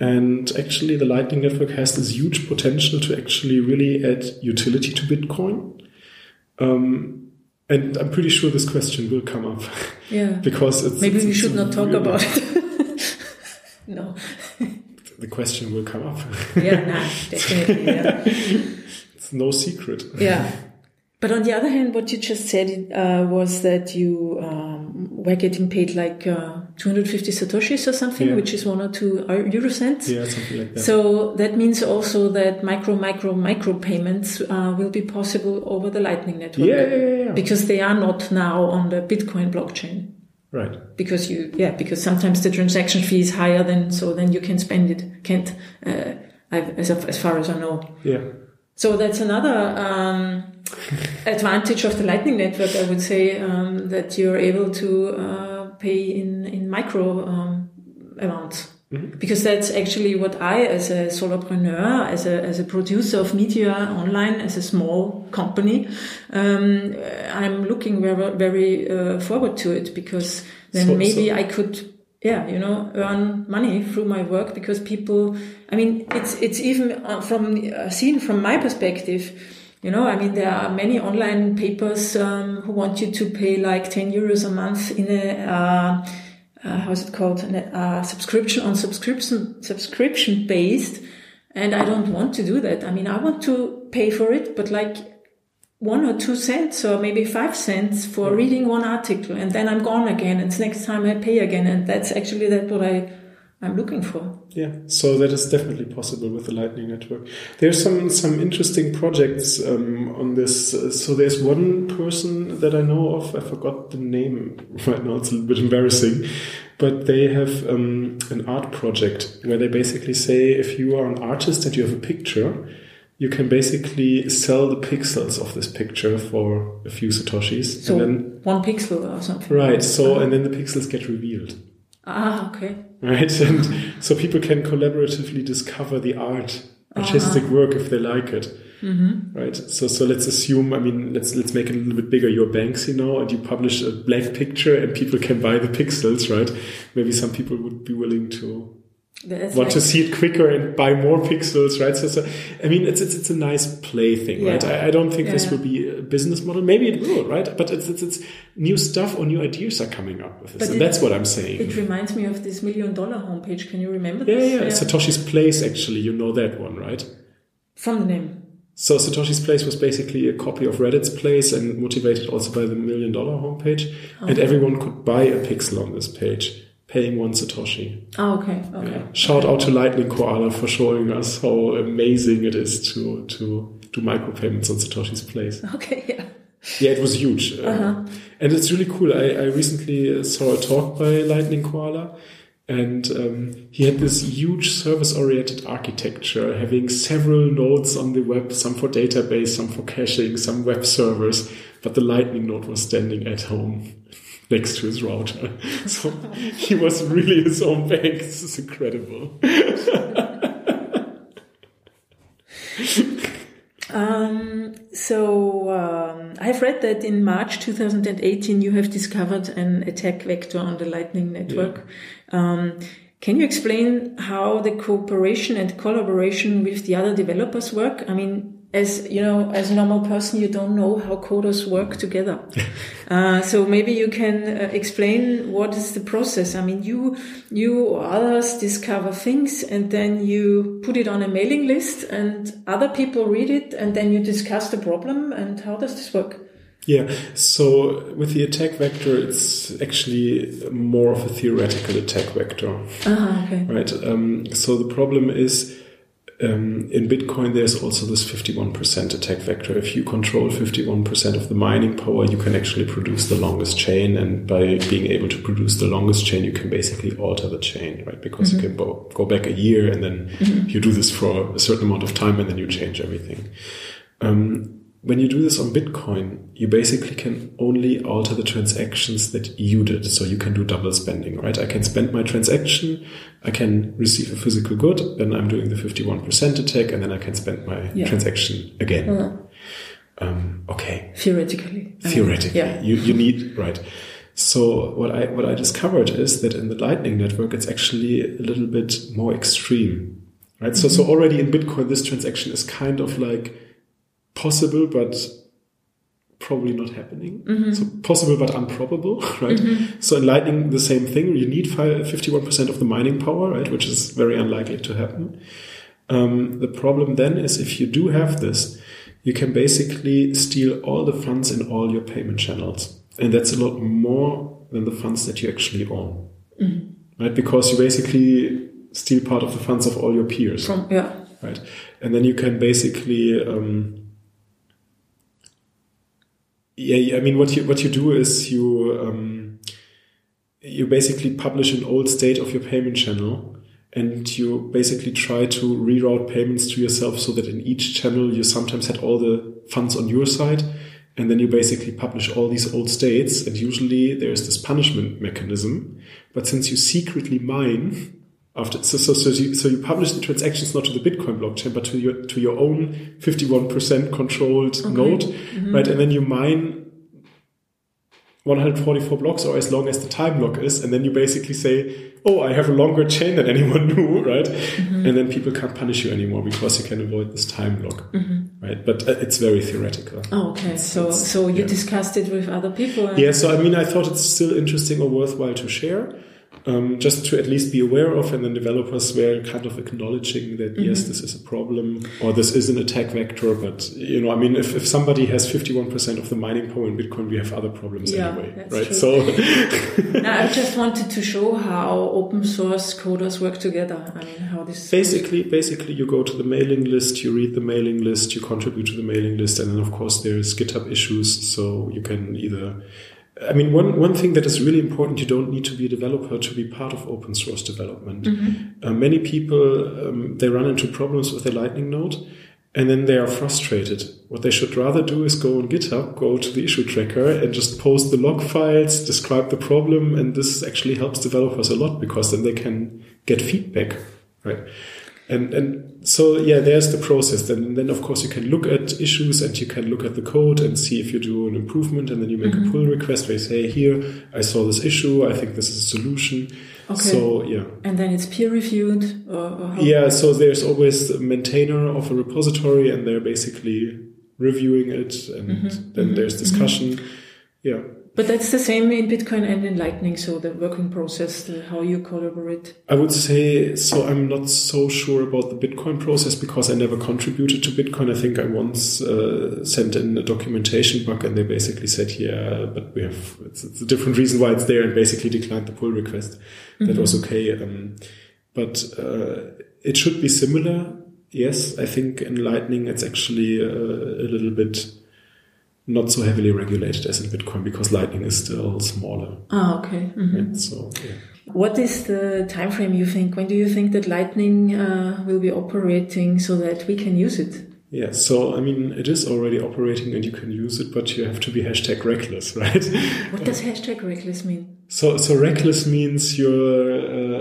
and actually, the Lightning Network has this huge potential to actually really add utility to Bitcoin. Um, and I'm pretty sure this question will come up Yeah. because it's Maybe it's- we should not talk about it. no. the question will come up. Yeah, nah, definitely. Yeah. it's no secret. yeah. But on the other hand, what you just said uh, was that you um, were getting paid like uh, 250 satoshis or something, Yeah. which is one or two euro cents. Yeah, something like that. So that means also that micro, micro, micro payments uh, will be possible over the Lightning Network. yeah, yeah, yeah. Because they are not now on the Bitcoin blockchain. right. Because you, yeah, because sometimes the transaction fee is higher than, so then you can spend it, can't, uh, as, as far as I know. Yeah. So that's another um, advantage of the Lightning Network, I would say, um, that you're able to uh, pay in in micro um, amounts. Because that's actually what I, as a solopreneur, as a as a producer of media online, as a small company, um, I'm looking very very uh, forward to it because then So- maybe so- I could yeah, you know, earn money through my work because people, I mean, it's, it's even uh, from, uh, seen from my perspective, you know, I mean, there are many online papers, um, who want you to pay like 10 euros a month in a, uh, uh, how's it called? An, uh, subscription on subscription, subscription based. And I don't want to do that. I mean, I want to pay for it, but like one or two cents or maybe five cents for reading one article and then I'm gone again and next time I pay again and that's actually that what I I'm looking for. Yeah, so that is definitely possible with the Lightning Network. There's some some interesting projects um, on this. Uh, So there's one person that I know of. I forgot the name right now. It's a little bit embarrassing, but they have um, an art project where they basically say if you are an artist and you have a picture, you can basically sell the pixels of this picture for a few satoshis, So and then one pixel or something. right. So and then the pixels get revealed Ah, okay. right? And so people can collaboratively discover the art, artistic work if they like it, mm-hmm. right? So so let's assume, I mean, let's let's make it a little bit bigger. You're Banksy now, and you publish a black picture, and people can buy the pixels, right? Maybe some people would be willing to want like- to see it quicker and buy more pixels, right? So, so I mean, it's it's, it's a nice play thing, right? I, I don't think this Yeah. will be a business model. Maybe it will, right? But it's it's, it's new stuff or new ideas are coming up with this, But and it- that's what I'm saying. It reminds me of this million dollar homepage. Can you remember Yeah, this? yeah, Satoshi's Place, actually, you know that one, right? From the name. So Satoshi's Place was basically a copy of Reddit's Place and motivated also by the Million Dollar homepage. Oh. And everyone could buy a pixel on this page, paying one Satoshi. Oh, okay. Okay. Yeah. Shout out to Lightning Koala for showing us how amazing it is to, to do micropayments on Satoshi's Place. Okay. Yeah. Yeah, it was huge. Uh huh. and it's really cool. I, I recently saw a talk by Lightning Koala, and um, he had this huge service oriented architecture, having several nodes on the web, some for database, some for caching, some web servers. But the Lightning node was standing at home next to his router. So he was really his own bank. This is incredible. Um, so um, I've read that in March 2018 you have discovered an attack vector on the Lightning Network. Um, can you explain how the cooperation and collaboration with the other developers work? I mean, as you know, as a normal person, you don't know how coders work together. uh, so maybe you can uh, explain what is the process. I mean, you, you or others discover things and then you put it on a mailing list and other people read it and then you discuss the problem and how does this work? Yeah, so with the attack vector, it's actually more of a theoretical attack vector. Ah, okay. Right. Um, so the problem is um, in Bitcoin, there's also this 51% attack vector. If you control 51% of the mining power, you can actually produce the longest chain. And by being able to produce the longest chain, you can basically alter the chain, right? Because you can bo- go back a year and then you do this for a certain amount of time and then you change everything. Um, when you do this on Bitcoin, you basically can only alter the transactions that you did. So you can do double spending, right? I can spend my transaction, I can receive a physical good, then I'm doing the 51% attack, and then I can spend my Yeah. transaction again. Um, okay. Theoretically. I mean, Theoretically, yeah. you, you need, right. So what I, what I discovered is that in the Lightning Network, it's actually a little bit more extreme, right? So, so already in Bitcoin, this transaction is kind of like, possible but probably not happening. So possible but improbable, right? So in Lightning, the same thing. You need 51% of the mining power, right? Which is very unlikely to happen. Um, the problem then is if you do have this, you can basically steal all the funds in all your payment channels. And that's a lot more than the funds that you actually own. Right? Because you basically steal part of the funds of all your peers. From yeah. right? And then you can basically, um, yeah, I mean, what you what you do is you um, you basically publish an old state of your payment channel, and you basically try to reroute payments to yourself so that in each channel you sometimes had all the funds on your side. And then you basically publish all these old states, and usually there's this punishment mechanism. But since you secretly mine after so so so you, so you publish the transactions not to the Bitcoin blockchain but to your to your own 51% controlled node, mm-hmm. right? And then you mine 144 blocks or as long as the time block is, and then you basically say, "Oh, I have a longer chain than anyone knew," right? Mm-hmm. And then people can't punish you anymore because you can avoid this time block, mm-hmm. right? But uh, it's very theoretical. Oh, okay. So it's- so you yeah. discussed it with other people. and- Yeah, so I mean, I thought it's still interesting or worthwhile to share, um, just to at least be aware of, and then developers were kind of acknowledging that yes, this is a problem or this is an attack vector. But you know, I mean, if, if somebody has fifty one percent of the mining power in Bitcoin, we have other problems Yeah, anyway, right? true. So No, I just wanted to show how open source coders work together. I mean, how this basically, basically, you go to the mailing list, you read the mailing list, you contribute to the mailing list, and then of course there's GitHub issues, so you can either. I mean, one, one thing that is really important, you don't need to be a developer to be part of open source development. Uh, many people, um, they run into problems with their Lightning node and then they are frustrated. What they should rather do is go on GitHub, go to the issue tracker and just post the log files, describe the problem. And this actually helps developers a lot because then they can get feedback, right? And, and so, yeah, there's the process. Then, then of course you can look at issues and you can look at the code and see if you do an improvement and then you make a mm-hmm. pull request where you say, here, I saw this issue. I think this is a solution. Okay. So, yeah. and then it's peer reviewed or, or? Yeah, so there's always a maintainer of a repository and they're basically reviewing it and mm-hmm. then there's mm-hmm. discussion. Yeah. But that's the same in Bitcoin and in Lightning. So the working process, the, how you collaborate. I would say so. I'm not so sure about the Bitcoin process because I never contributed to Bitcoin. I think I once uh, sent in a documentation bug and they basically said, yeah, but we have, it's, it's a different reason why it's there and basically declined the pull request. That was okay. Um, but uh, it should be similar. Yes, I think in Lightning it's actually uh, a little bit not so heavily regulated as in Bitcoin because Lightning is still smaller. Ah, okay. Mhm. Right? So, yeah. What is the time frame you think? When do you think that Lightning uh, will be operating so that we can use it? Yeah, so I mean, it is already operating and you can use it, but you have to be hashtag reckless, right? What does hashtag reckless mean? So, so reckless means you're.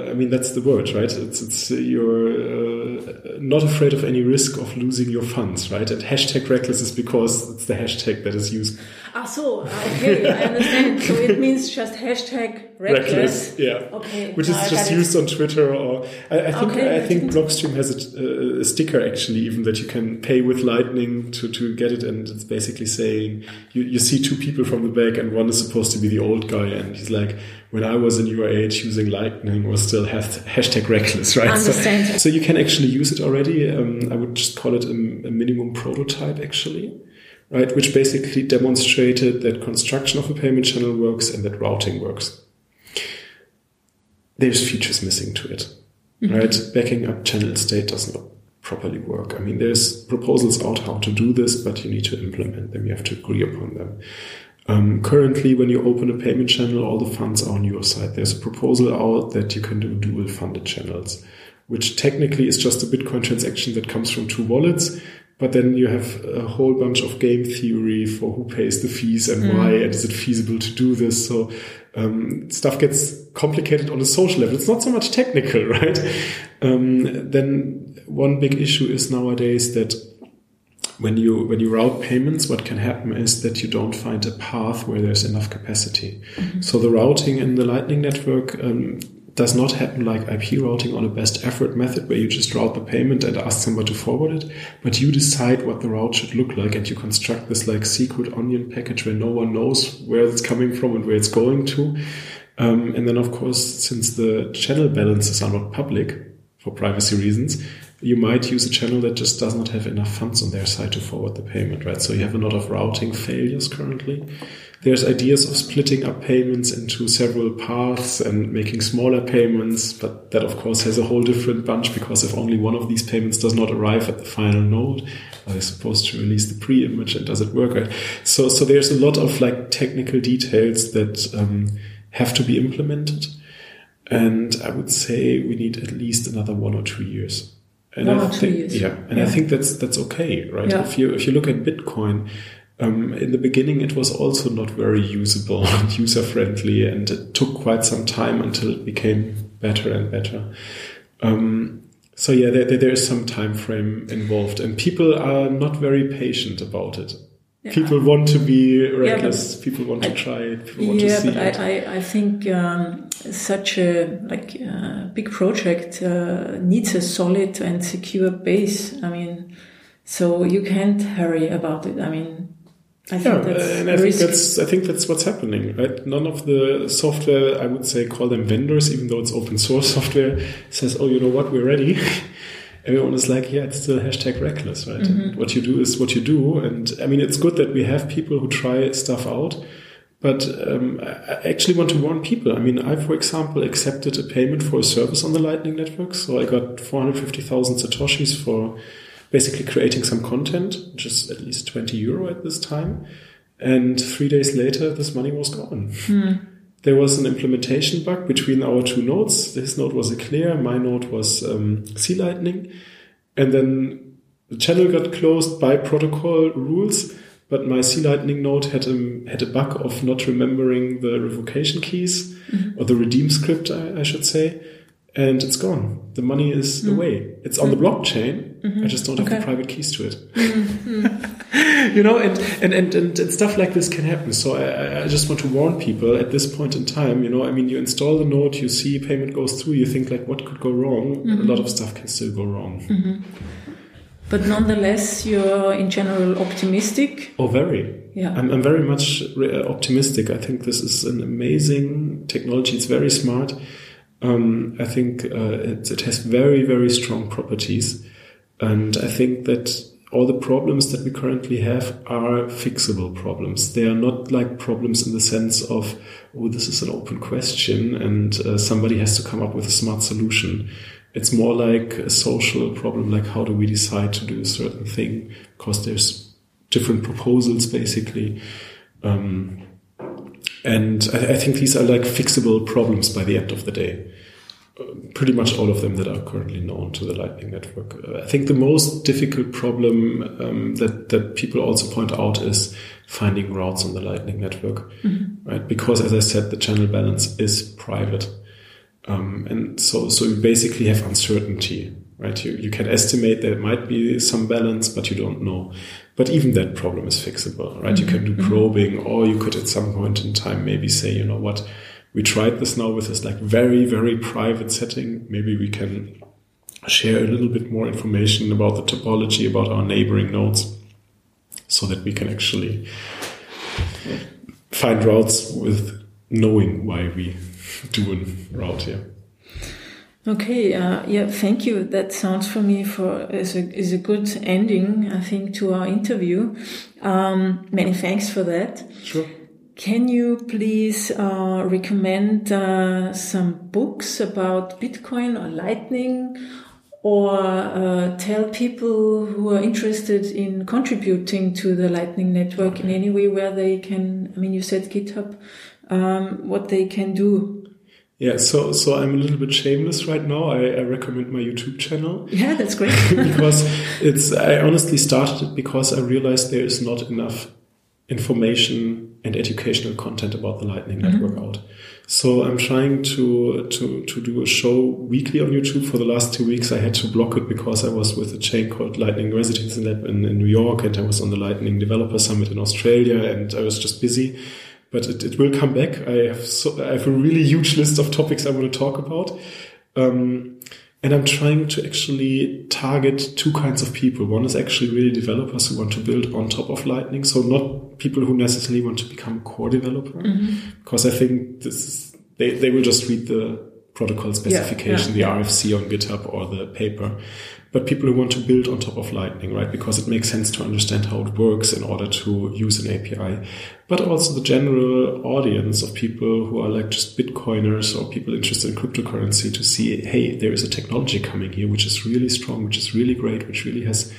Uh, I mean, that's the word, right? It's it's uh, you're uh, not afraid of any risk of losing your funds, right? And hashtag reckless is because it's the hashtag that is used. Ah, so ah, okay, I understand. So it means just hashtag reckless. yeah. Okay, Which is just used on Twitter, or I, I think Okay, I think Blockstream has a, a sticker actually, even that you can pay with Lightning to to get it, and it's basically saying you you see two people from the back, and one is supposed to be the old guy, and he's like, when I was in your age, using Lightning was still hashtag reckless, right? So, so you can actually use it already. Um, I would just call it a, a minimum prototype, actually. Right, which basically demonstrated that construction of a payment channel works and that routing works there's features missing to it, right? Backing up channel state does not properly work. I mean, there's proposals out how to do this, but you need to implement them. You have to agree upon them. Um, currently, when you open a payment channel, all the funds are on your side. There's a proposal out that you can do dual funded channels, which technically is just a Bitcoin transaction that comes from two wallets. But then you have a whole bunch of game theory for who pays the fees and why, and is it feasible to do this? So um, stuff gets complicated on a social level. It's not so much technical, right? Um, then one big issue is nowadays that when you when you route payments, what can happen is that you don't find a path where there's enough capacity. So the routing in the Lightning Network um, does not happen like IP routing on a best effort method, where you just route the payment and ask somebody to forward it, but you decide what the route should look like, and you construct this like secret onion package where no one knows where it's coming from and where it's going to. Um, and then, of course, since the channel balances are not public for privacy reasons, you might use a channel that just does not have enough funds on their side to forward the payment, right? So you have a lot of routing failures currently. There's ideas of splitting up payments into several paths and making smaller payments, but that of course has a whole different bunch because if only one of these payments does not arrive at the final node, are they supposed to release the pre-image and does it work right? So, so there's a lot of like technical details that um, have to be implemented. And I would say we need at least another one or two years. And One I think. Yeah, and I think that's that's okay, right? Yeah. If you if you look at Bitcoin, um, in the beginning it was also not very usable and user friendly, and it took quite some time until it became better and better. Um, so yeah, there, there is some time frame involved, and people are not very patient about it. People want to be reckless. people want to try it. People want to Yeah, see but it. I, I, I think um, such a like uh, big project uh, needs a solid and secure base. I mean, so you can't hurry about it. I mean, I think Yeah, that's and I think risk. that's I think that's what's happening. Right? None of the software, I would say, call them vendors, even though it's open source software, says, "Oh, you know what? We're ready." Everyone is like, "Yeah, it's still hashtag reckless, right? And what you do is what you do." And I mean, it's good that we have people who try stuff out. But um, I I actually want to warn people. I mean, I, for example, accepted a payment for a service on the Lightning Network. So I got 450,000 Satoshis for basically creating some content, which is at least 20 euro at this time. And three days later, this money was gone. There was an implementation bug between our two nodes. His node was Eclair, my node was um, C Lightning. And then the channel got closed by protocol rules, but my C Lightning node had a, had a bug of not remembering the revocation keys mm-hmm. or the redeem script, I, I should say. And it's gone. The money is mm. away. It's on the mm. blockchain. I mm-hmm. just don't have the private keys to it. Mm-hmm. you know, and, and, and, and, stuff like this can happen. So I- I, just want to warn people at this point in time, you know, I mean, you install the node, you see payment goes through, you think like, what could go wrong? A mm-hmm. lot of stuff can still go wrong. but nonetheless, you're in general optimistic. Oh, very. Yeah. I'm, I'm very much uh, optimistic. I think this is an amazing technology. It's very smart. Um, I think uh, it, it has very, very strong properties. And I think that all the problems that we currently have are fixable problems. They are not like problems in the sense of, oh, this is an open question and uh, somebody has to come up with a smart solution. It's more like a social problem, like how do we decide to do a certain thing? Because there's different proposals basically. Um, and I, I think these are like fixable problems by the end of the day. Pretty much all of them that are currently known to the Lightning Network. Uh, I think the most difficult problem um, that that people also point out is finding routes on the Lightning Network, right? Because as I said, the channel balance is private, um, and so so you basically have uncertainty, right? You you can estimate there might be some balance, but you don't know. But even that problem is fixable, right? You can do probing, or you could at some point in time maybe say, you know what, we tried this now with this like very very private setting. Maybe we can share a little bit more information about the topology, about our neighboring nodes, so that we can actually find routes with knowing why we do a route here. Okay, uh, yeah, thank you. That sounds for me for is a is a good ending, I think, to our interview. Um, many thanks for that. Sure. Can you please uh, recommend uh, some books about Bitcoin or Lightning, or uh, tell people who are interested in contributing to the Lightning Network in any way where they can? I mean, you said GitHub, um, what they can do. Yeah, so so I'm a little bit shameless right now. I, I recommend my YouTube channel. Yeah, that's great. because it's I honestly started it because I realized there is not enough information and educational content about the Lightning Network out. So I'm trying to to to do a show weekly on YouTube. For the last two weeks, I had to block it because I was with a Chaincode Lightning Residency Lab in, in New York, and I was on the Lightning Developer Summit in Australia, and I was just busy. But it, it will come back. I have so, I have a really huge list of topics I want to talk about. Um, and I'm trying to actually target two kinds of people. One is actually really developers who want to build on top of Lightning. So not people who necessarily want to become a core developer. Mm-hmm. Because I think this is, they, they will just read the protocol specification, yeah. the RFC on GitHub or the paper. But people who want to build on top of Lightning, right? Because it makes sense to understand how it works in order to use an API. But also the general audience of people who are like just Bitcoiners or people interested in cryptocurrency to see, hey, there is a technology coming here which is really strong, which is really great, which really has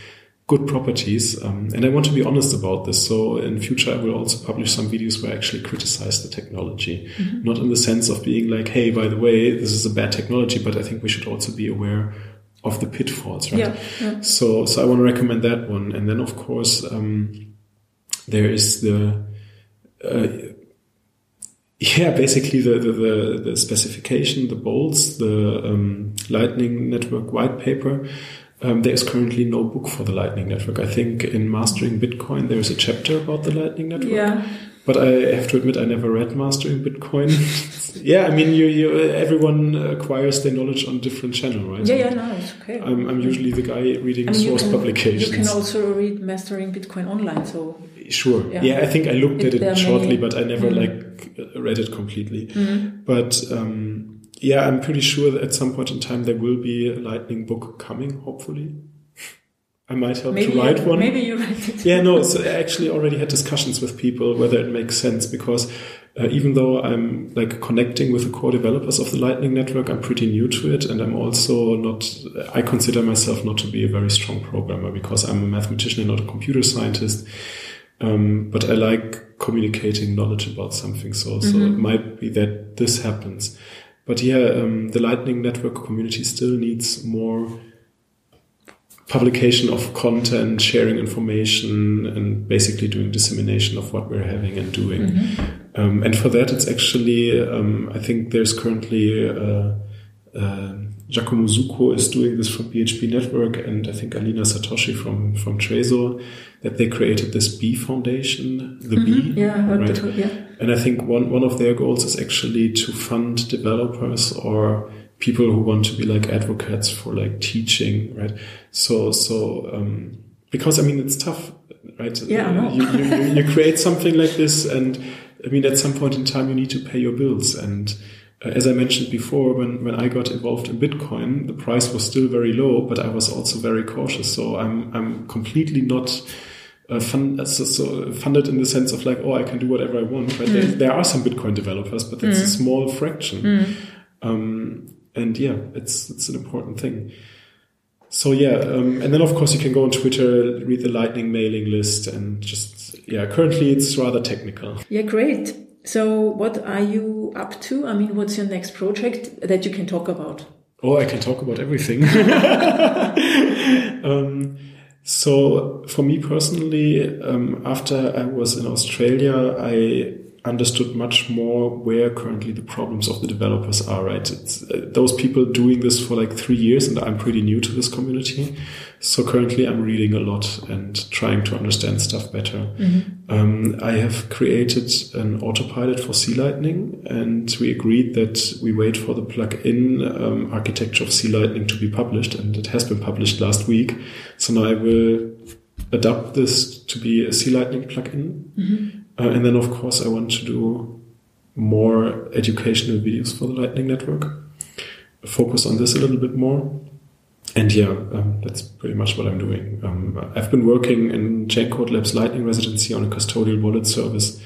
good properties. Um, and I want to be honest about this. So in future, I will also publish some videos where I actually criticize the technology, mm-hmm. not in the sense of being like, hey, by the way, this is a bad technology, but I think we should also be aware of the pitfalls, right? Yeah, yeah. So, so I want to recommend that one. And then, of course, um, there is the, uh, yeah, basically the, the, the, the, specification, the BOLTs, the um, Lightning Network white paper, um, there is currently no book for the Lightning Network. I think in Mastering Bitcoin there is a chapter about the Lightning Network. Yeah. But I have to admit, I never read Mastering Bitcoin. yeah, I mean, you, you, everyone acquires their knowledge on different channel, right? Yeah, yeah, no, it's okay. I'm, I'm usually the guy reading I mean, source can, publications. You can also read Mastering Bitcoin online, so. Sure. Yeah, yeah I think I looked at it shortly, many, but I never mm like read it completely. mm But um, yeah, I'm pretty sure that at some point in time there will be a lightning book coming, hopefully. I might help maybe to write one. Maybe you write it. yeah, no, so I actually already had discussions with people whether it makes sense because uh, even though I'm like connecting with the core developers of the Lightning Network, I'm pretty new to it. And I'm also not, I consider myself not to be a very strong programmer because I'm a mathematician and not a computer scientist. Um, but I like communicating knowledge about something. So, mm -hmm. so it mm-hmm. might be that this happens. But yeah, um, the Lightning Network community still needs more publication of content, sharing information, and basically doing dissemination of what we're having and doing. Mm-hmm. Um, and for that, it's actually, um, I think there's currently uh, uh, Giacomo Zucco is doing this from BHB Network, and I think Alina Satoshi from from Trezor, that they created this B Foundation, the mm-hmm. B, yeah, right? It, yeah. And I think one one of their goals is actually to fund developers or people who want to be like advocates for like teaching, right? So so um, because I mean it's tough, right? Yeah, you, you, you create something like this, and I mean at some point in time you need to pay your bills and uh, as I mentioned before, when, when I got involved in Bitcoin, the price was still very low, but I was also very cautious. So I'm, I'm completely not uh, fund, so, so funded in the sense of like, oh, I can do whatever I want. Right? Mm. There, there, are some Bitcoin developers, but that's mm. a small fraction. Mm. Um, and yeah, it's, it's an important thing. So yeah, um, and then of course you can go on Twitter, read the Lightning mailing list, and just yeah. Currently, it's rather technical. Yeah, great. So, what are you up to? I mean, what's your next project that you can talk about? Oh, I can talk about everything. um, so, for me personally, um, after I was in Australia, I understood much more where currently the problems of the developers are, right? It's, uh, those people doing this for like three years, and I'm pretty new to this community. So currently I'm reading a lot and trying to understand stuff better. Mm-hmm. Um, I have created an autopilot for C Lightning, and we agreed that we wait for the plug-in um, architecture of C Lightning to be published, and it has been published last week. So now I will adapt this to be a C Lightning plugin. Mm-hmm. Uh, and then, of course, I want to do more educational videos for the Lightning Network. Focus on this a little bit more. And yeah, um, that's pretty much what I'm doing. Um, I've been working in Code Labs Lightning residency on a custodial wallet service.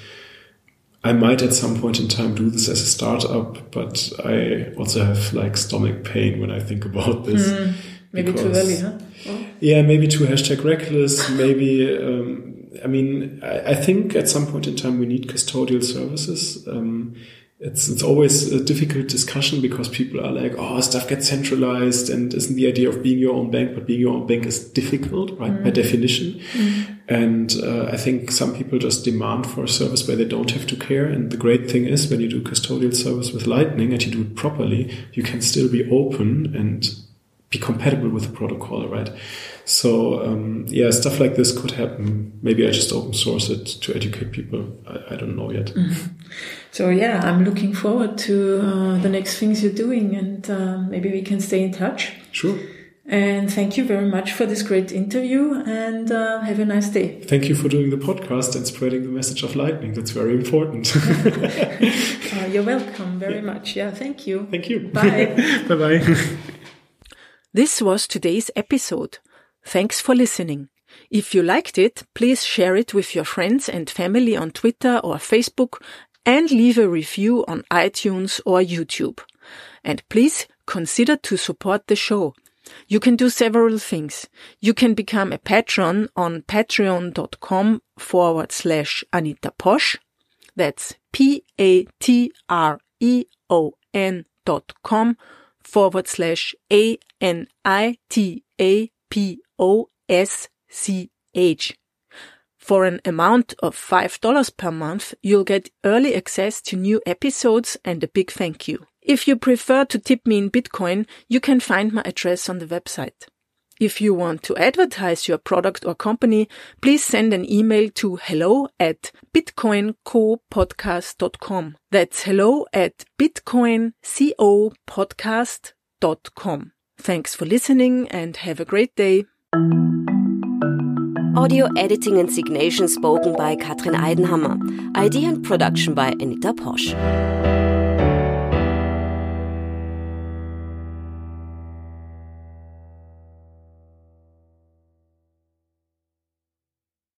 I might at some point in time do this as a startup, but I also have like stomach pain when I think about this. Mm, maybe because, too early, huh? Oh. Yeah, maybe too hashtag reckless. Maybe um, I mean, I, I, think at some point in time we need custodial services. Um, it's it's always a difficult discussion because people are like, oh, stuff gets centralized, and isn't the idea of being your own bank? But being your own bank is difficult, right, mm. by definition. Mm. And uh, I think some people just demand for a service where they don't have to care. And the great thing is when you do custodial service with Lightning and you do it properly, you can still be open and be compatible with the protocol, right? So um, yeah, stuff like this could happen. Maybe I just open source it to educate people. I, I don't know yet. Mm-hmm. So yeah, I'm looking forward to uh, the next things you're doing, and uh, maybe we can stay in touch. Sure. And thank you very much for this great interview, and uh, have a nice day. Thank you for doing the podcast and spreading the message of lightning. That's very important. Uh, you're welcome very yeah. much. Yeah, thank you. Thank you. Bye. bye bye. This was today's episode. Thanks for listening. If you liked it, please share it with your friends and family on Twitter or Facebook and leave a review on iTunes or YouTube. And please consider to support the show. You can do several things. You can become a patron on patreon.com forward slash Anita Posch. That's P-A-T-R-E-O-N dot com forward slash A-N-I-T-A-P-O-S-C-H. For an amount of $5 per month, you'll get early access to new episodes and a big thank you. If you prefer to tip me in Bitcoin, you can find my address on the website. If you want to advertise your product or company, please send an email to hello at bitcoincopodcast.com. That's hello at bitcoincopodcast.com. Thanks for listening and have a great day. Audio editing and signation spoken by Katrin Eidenhammer. Idea and production by Anita Posch.